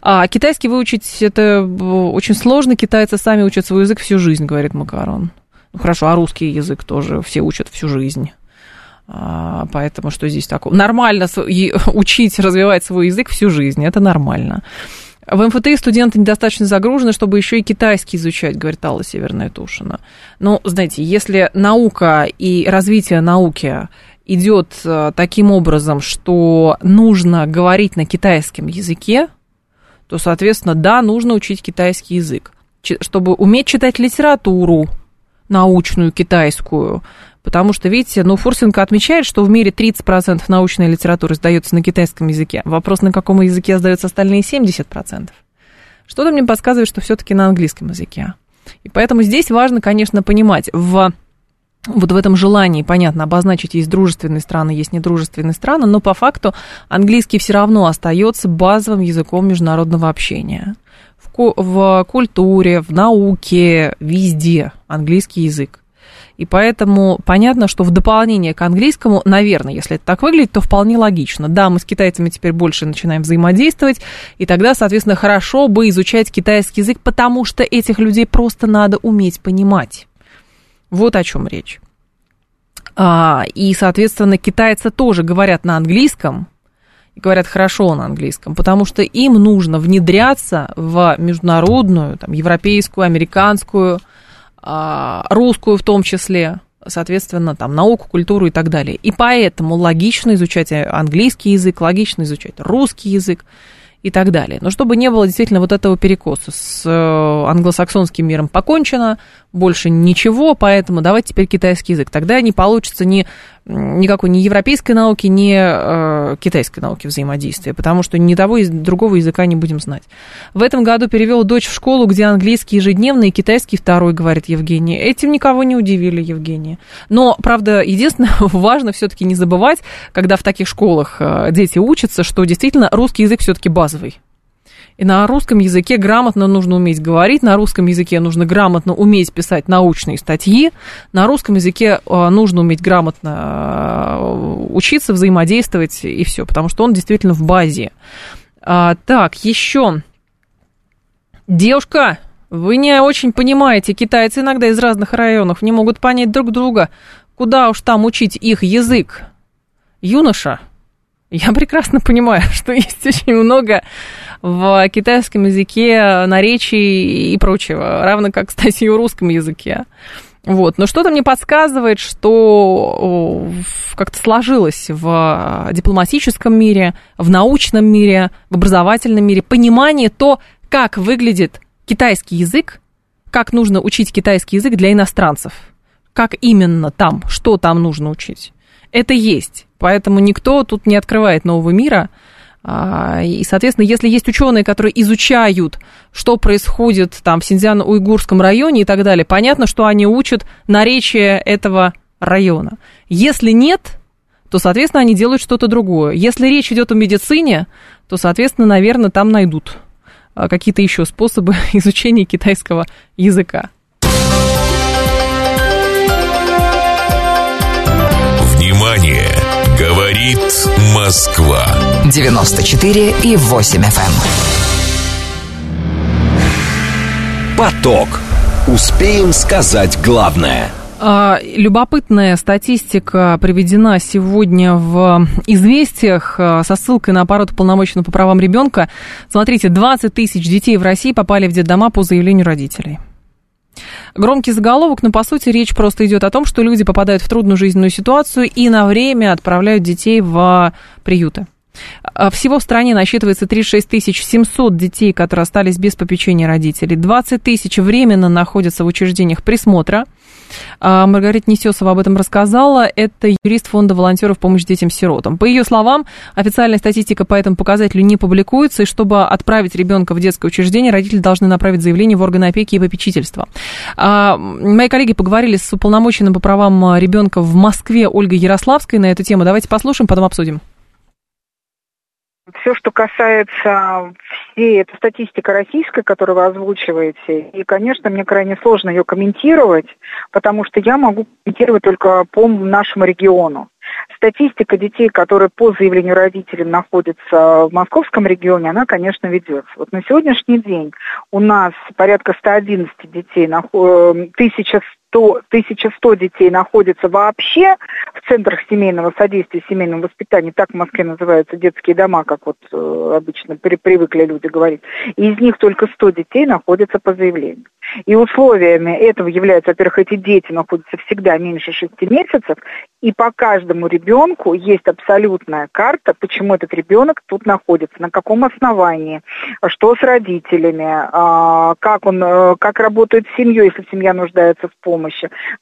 [SPEAKER 1] А китайский выучить это очень сложно, китайцы сами учат свой язык всю жизнь, говорит Макарон. Ну хорошо, а русский язык тоже все учат всю жизнь. А, поэтому что здесь такого? Нормально [LAUGHS] учить, развивать свой язык всю жизнь, это нормально. В МФТИ студенты недостаточно загружены, чтобы еще и китайский изучать, говорит Алла Северная Тушина. Ну, знаете, если наука и развитие науки идет э, таким образом, что нужно говорить на китайском языке, то, соответственно, да, нужно учить китайский язык. Чтобы уметь читать литературу научную, китайскую, Потому что, видите, ну, Фурсенко отмечает, что в мире 30% научной литературы сдается на китайском языке. Вопрос, на каком языке сдаются остальные 70%. Что-то мне подсказывает, что все-таки на английском языке. И поэтому здесь важно, конечно, понимать, в вот в этом желании, понятно, обозначить, есть дружественные страны, есть недружественные страны, но по факту английский все равно остается базовым языком международного общения. В, культуре, в науке, везде английский язык. И поэтому понятно, что в дополнение к английскому, наверное, если это так выглядит, то вполне логично. Да, мы с китайцами теперь больше начинаем взаимодействовать, и тогда, соответственно, хорошо бы изучать китайский язык, потому что этих людей просто надо уметь понимать. Вот о чем речь. А, и, соответственно, китайцы тоже говорят на английском, говорят хорошо на английском, потому что им нужно внедряться в международную, там, европейскую, американскую, а, русскую в том числе, соответственно, там, науку, культуру и так далее. И поэтому логично изучать английский язык, логично изучать русский язык и так далее. Но чтобы не было действительно вот этого перекоса с э, англосаксонским миром покончено, больше ничего, поэтому давайте теперь китайский язык. Тогда не получится ни никакой ни европейской науки, ни э, китайской науки взаимодействия, потому что ни того, ни другого языка не будем знать. В этом году перевел дочь в школу, где английский ежедневный и китайский второй, говорит Евгения. Этим никого не удивили, Евгения. Но, правда, единственное, [LAUGHS] важно все-таки не забывать, когда в таких школах э, дети учатся, что действительно русский язык все-таки базовый. И на русском языке грамотно нужно уметь говорить, на русском языке нужно грамотно уметь писать научные статьи, на русском языке э, нужно уметь грамотно э, учиться, взаимодействовать и все, потому что он действительно в базе. А, так, еще. Девушка, вы не очень понимаете, китайцы иногда из разных районов не могут понять друг друга, куда уж там учить их язык. Юноша, я прекрасно понимаю, [LAUGHS] что есть очень много в китайском языке наречий и прочего, равно как, кстати, и в русском языке. Вот. Но что-то мне подсказывает, что как-то сложилось в дипломатическом мире, в научном мире, в образовательном мире понимание то, как выглядит китайский язык, как нужно учить китайский язык для иностранцев, как именно там, что там нужно учить. Это есть. Поэтому никто тут не открывает нового мира. А, и, соответственно, если есть ученые, которые изучают, что происходит там в Синьцзян-Уйгурском районе и так далее, понятно, что они учат наречие этого района. Если нет, то, соответственно, они делают что-то другое. Если речь идет о медицине, то, соответственно, наверное, там найдут а, какие-то еще способы [LAUGHS] изучения китайского языка.
[SPEAKER 2] Говорит Москва.
[SPEAKER 4] 94 и 8 FM.
[SPEAKER 2] Эм. Поток. Успеем сказать главное.
[SPEAKER 1] А, любопытная статистика приведена сегодня в «Известиях» а, со ссылкой на аппарат уполномоченного по правам ребенка. Смотрите, 20 тысяч детей в России попали в детдома по заявлению родителей. Громкий заголовок, но по сути речь просто идет о том, что люди попадают в трудную жизненную ситуацию и на время отправляют детей в приюты. А, всего в стране насчитывается 36 700 детей, которые остались без попечения родителей. 20 тысяч временно находятся в учреждениях присмотра. А, Маргарита Несесова об этом рассказала. Это юрист фонда волонтеров помощи детям-сиротам. По ее словам, официальная статистика по этому показателю не публикуется, и чтобы отправить ребенка в детское учреждение, родители должны направить заявление в органы опеки и попечительства. А, мои коллеги поговорили с уполномоченным по правам ребенка в Москве Ольгой Ярославской на эту тему. Давайте послушаем, потом обсудим.
[SPEAKER 8] Все, что касается всей этой статистики российской, которую вы озвучиваете, и, конечно, мне крайне сложно ее комментировать, потому что я могу комментировать только по нашему региону. статистика детей, которые по заявлению родителей находятся в московском регионе, она, конечно, ведется. Вот на сегодняшний день у нас порядка 111 детей, 1100 100, 1100 детей находится вообще в центрах семейного содействия, семейного воспитания, так в Москве называются детские дома, как вот э, обычно при, привыкли люди говорить, и из них только 100 детей находятся по заявлению. И условиями этого являются, во-первых, эти дети находятся всегда меньше 6 месяцев, и по каждому ребенку есть абсолютная карта, почему этот ребенок тут находится, на каком основании, что с родителями, а, как он, э, как работает с семьей, если семья нуждается в помощи,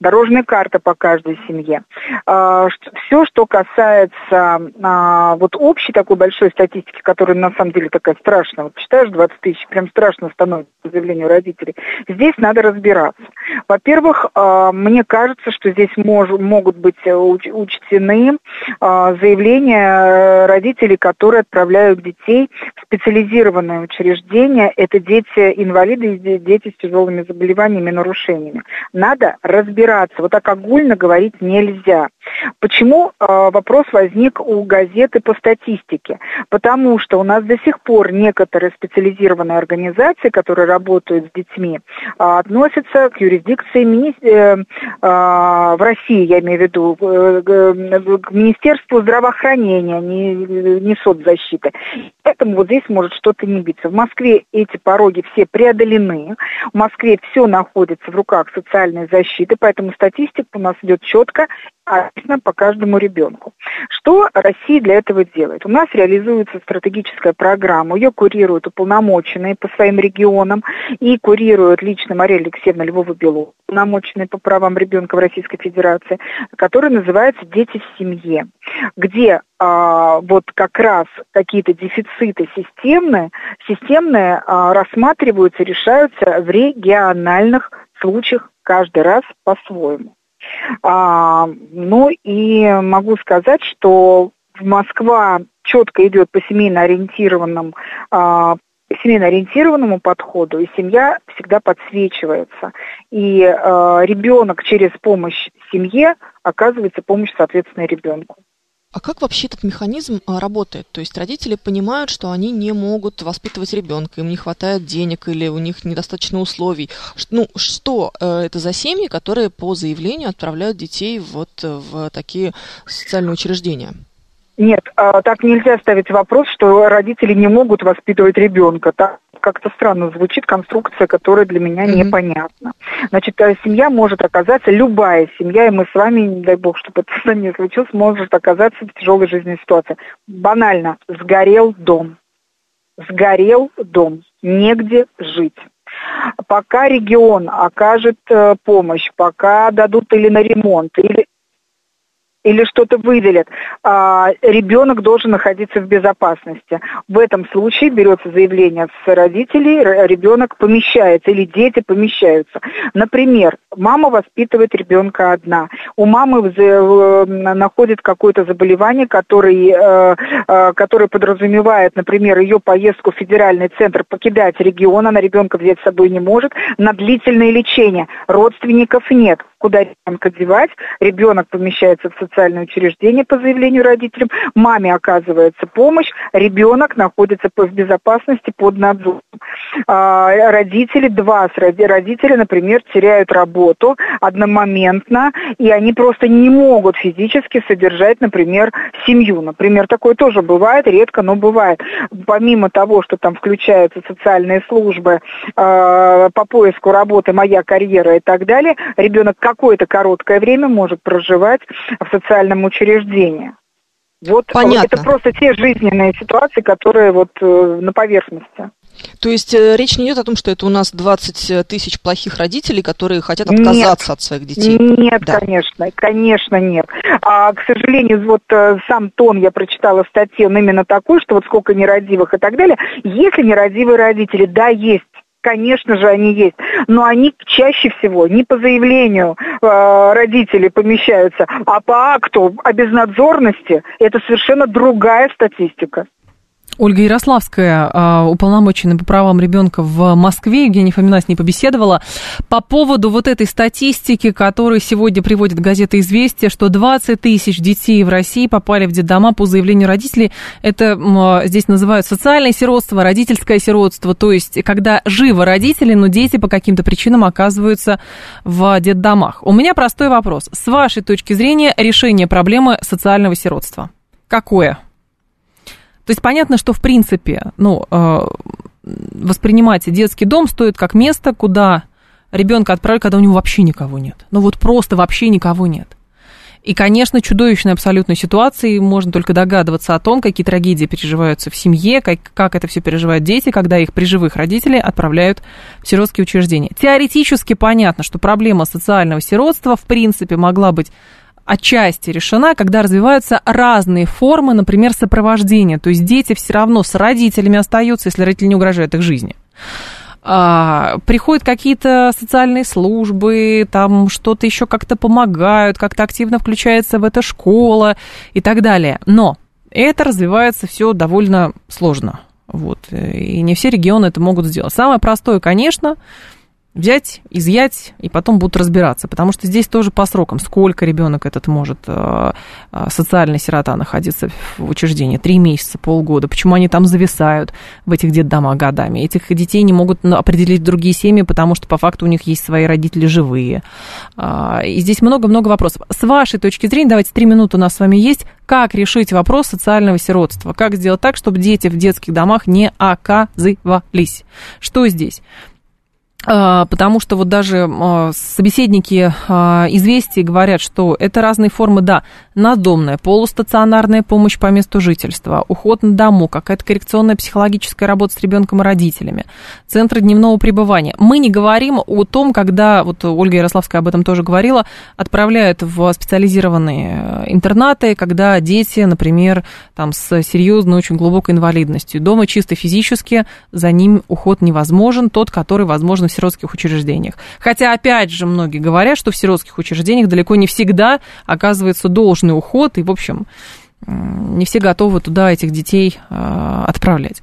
[SPEAKER 8] дорожная карта по каждой семье. А, Все, что касается а, вот общей такой большой статистики, которая на самом деле такая страшная, вот читаешь 20 тысяч, прям страшно становится по заявлению родителей, здесь надо разбираться. Во-первых, мне кажется, что здесь мож, могут быть учтены а, заявления родителей, которые отправляют детей в специализированные учреждения. Это дети-инвалиды и дети с тяжелыми заболеваниями, нарушениями. Надо разбираться. Вот так огульно говорить нельзя. Почему э, вопрос возник у газеты по статистике? Потому что у нас до сих пор некоторые специализированные организации, которые работают с детьми, э, относятся к юрисдикции мини... э, в России, я имею в виду, к Министерству здравоохранения, не, не соцзащиты. Поэтому вот здесь может что-то не биться. В Москве эти пороги все преодолены. В Москве все находится в руках социальной защиты, поэтому статистика у нас идет четко адресна по каждому ребенку. Что Россия для этого делает? У нас реализуется стратегическая программа, ее курируют уполномоченные по своим регионам и курирует лично Мария Алексеевна Львова-Белова, уполномоченная по правам ребенка в Российской Федерации, которая называется «Дети в семье», где а, вот как раз какие-то дефициты системные, системные а, рассматриваются, решаются в региональных случаях каждый раз по-своему. А, ну и могу сказать, что Москва четко идет по семейно ориентированным а, семейно ориентированному подходу, и семья всегда подсвечивается. И э, ребенок через помощь семье оказывается помощь, соответственно, ребенку.
[SPEAKER 1] А как вообще этот механизм а, работает? То есть родители понимают, что они не могут воспитывать ребенка, им не хватает денег или у них недостаточно условий. Ну, что э, это за семьи, которые по заявлению отправляют детей вот в такие социальные учреждения?
[SPEAKER 8] Нет, а, так нельзя ставить вопрос, что родители не могут воспитывать ребенка. Так как-то странно звучит конструкция, которая для меня mm-hmm. непонятна. Значит, э, семья может оказаться, любая семья, и мы с вами, не дай бог, чтобы это с нами не случилось, может оказаться в тяжелой жизненной ситуации. Банально, сгорел дом. Сгорел дом. Негде жить. Пока регион окажет э, помощь, пока дадут или на ремонт, или или что-то выделят, а, ребенок должен находиться в безопасности. В этом случае берется заявление с родителей, ребенок помещается или дети помещаются. Например, мама воспитывает ребенка одна. У мамы находит какое-то заболевание, который, э, э, которое подразумевает, например, ее поездку в федеральный центр покидать регион, она ребенка взять с собой не может, на длительное лечение. Родственников нет куда ребенка девать. Ребенок помещается в социальное учреждение по заявлению родителям, маме оказывается помощь, ребенок находится в безопасности под надзором. А, родители, два родителя, например, теряют работу одномоментно, и они просто не могут физически содержать, например, семью. Например, такое тоже бывает, редко, но бывает. Помимо того, что там включаются социальные службы э, по поиску работы, моя карьера и так далее, ребенок как какое-то короткое время может проживать в социальном учреждении. Вот Понятно. это просто те жизненные ситуации, которые вот э, на поверхности.
[SPEAKER 1] То есть э, речь не идет о том, что это у нас 20 тысяч плохих родителей, которые хотят отказаться
[SPEAKER 8] нет,
[SPEAKER 1] от своих детей.
[SPEAKER 8] Нет, да. конечно, конечно нет. А, к сожалению, вот э, сам тон я прочитала в статье, он именно такой, что вот сколько нерадивых и так далее. Если нерадивые родители, да, есть Конечно же, они есть, но они чаще всего не по заявлению э, родителей помещаются, а по акту о безнадзорности это совершенно другая статистика.
[SPEAKER 1] Ольга Ярославская, а, уполномоченная по правам ребенка в Москве, Евгения Фомина с ней побеседовала по поводу вот этой статистики, которую сегодня приводит газета «Известия», что 20 тысяч детей в России попали в детдома по заявлению родителей. Это здесь называют социальное сиротство, родительское сиротство, то есть когда живы родители, но дети по каким-то причинам оказываются в детдомах. У меня простой вопрос. С вашей точки зрения решение проблемы социального сиротства какое? То есть понятно, что в принципе, ну, э, воспринимать детский дом стоит как место, куда ребенка отправить, когда у него вообще никого нет. Ну вот просто вообще никого нет. И, конечно, чудовищной абсолютной ситуации можно только догадываться о том, какие трагедии переживаются в семье, как, как это все переживают дети, когда их при живых родителей отправляют в сиротские учреждения. Теоретически понятно, что проблема социального сиротства в принципе могла быть отчасти решена, когда развиваются разные формы, например, сопровождения. То есть дети все равно с родителями остаются, если родители не угрожают их жизни. А, приходят какие-то социальные службы, там что-то еще как-то помогают, как-то активно включается в это школа и так далее. Но это развивается все довольно сложно. Вот. И не все регионы это могут сделать. Самое простое, конечно, взять, изъять, и потом будут разбираться. Потому что здесь тоже по срокам, сколько ребенок этот может, э, э, социальная сирота, находиться в учреждении, три месяца, полгода, почему они там зависают в этих детдомах годами. Этих детей не могут ну, определить другие семьи, потому что по факту у них есть свои родители живые. А, и здесь много-много вопросов. С вашей точки зрения, давайте три минуты у нас с вами есть, как решить вопрос социального сиротства, как сделать так, чтобы дети в детских домах не оказывались. Что здесь? А, потому что вот даже а, собеседники а, известий говорят, что это разные формы, да, надомная, полустационарная помощь по месту жительства, уход на дому, какая-то коррекционная психологическая работа с ребенком и родителями, центры дневного пребывания. Мы не говорим о том, когда, вот Ольга Ярославская об этом тоже говорила, отправляют в специализированные интернаты, когда дети, например, там с серьезной, очень глубокой инвалидностью. Дома чисто физически за ним уход невозможен, тот, который возможен сиротских учреждениях. Хотя, опять же, многие говорят, что в сиротских учреждениях далеко не всегда оказывается должный уход, и, в общем, не все готовы туда этих детей а, отправлять.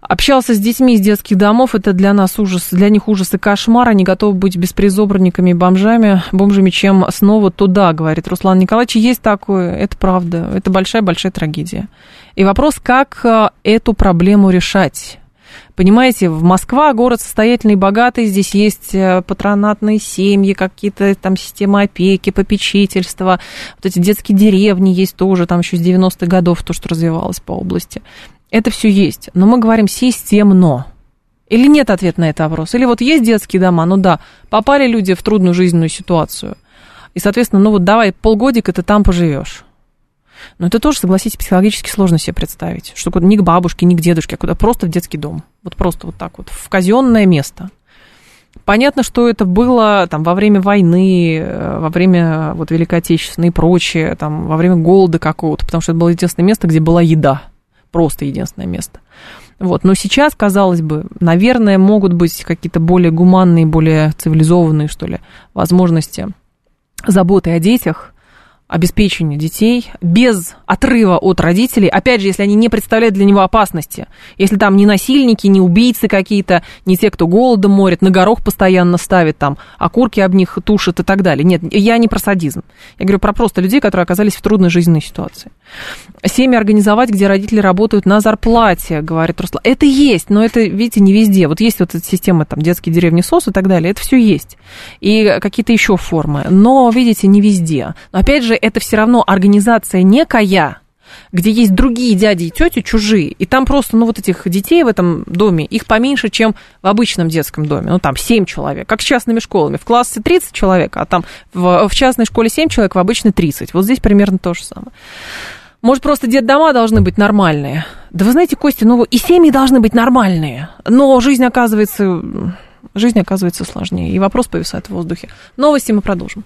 [SPEAKER 1] Общался с детьми из детских домов, это для нас ужас, для них ужас и кошмар, они готовы быть беспризобранниками и бомжами, бомжами, чем снова туда, говорит Руслан Николаевич. Есть такое, это правда, это большая-большая трагедия. И вопрос, как а, эту проблему решать? Понимаете, в Москва город состоятельный, богатый, здесь есть э, патронатные семьи, какие-то там системы опеки, попечительства, вот эти детские деревни есть тоже, там еще с 90-х годов то, что развивалось по области. Это все есть, но мы говорим системно. Или нет ответа на этот вопрос? Или вот есть детские дома, ну да, попали люди в трудную жизненную ситуацию, и, соответственно, ну вот давай полгодика ты там поживешь. Но это тоже, согласитесь, психологически сложно себе представить, что куда ни к бабушке, ни к дедушке, а куда просто в детский дом. Вот просто вот так вот, в казенное место. Понятно, что это было там во время войны, э, во время вот Великой Отечественной и прочее, там во время голода какого-то, потому что это было единственное место, где была еда. Просто единственное место. Вот. Но сейчас, казалось бы, наверное, могут быть какие-то более гуманные, более цивилизованные, что ли, возможности заботы о детях, обеспечению детей без отрыва от родителей, опять же, если они не представляют для него опасности, если там не насильники, не убийцы какие-то, не те, кто голодом морит, на горох постоянно ставит там, окурки об них тушат и так далее. Нет, я не про садизм. Я говорю про просто людей, которые оказались в трудной жизненной ситуации. Семьи организовать, где родители работают на зарплате, говорит Руслан. Это есть, но это, видите, не везде. Вот есть вот эта система, там, детские деревни СОС и так далее, это все есть. И какие-то еще формы. Но, видите, не везде. Но, опять же, это все равно организация некая, где есть другие дяди и тети чужие, и там просто, ну, вот этих детей в этом доме, их поменьше, чем в обычном детском доме, ну, там 7 человек, как с частными школами, в классе 30 человек, а там в, в частной школе 7 человек, в обычной 30, вот здесь примерно то же самое. Может, просто детдома должны быть нормальные? Да вы знаете, Костя, ну и семьи должны быть нормальные, но жизнь оказывается, жизнь оказывается сложнее, и вопрос повисает в воздухе. Новости мы продолжим.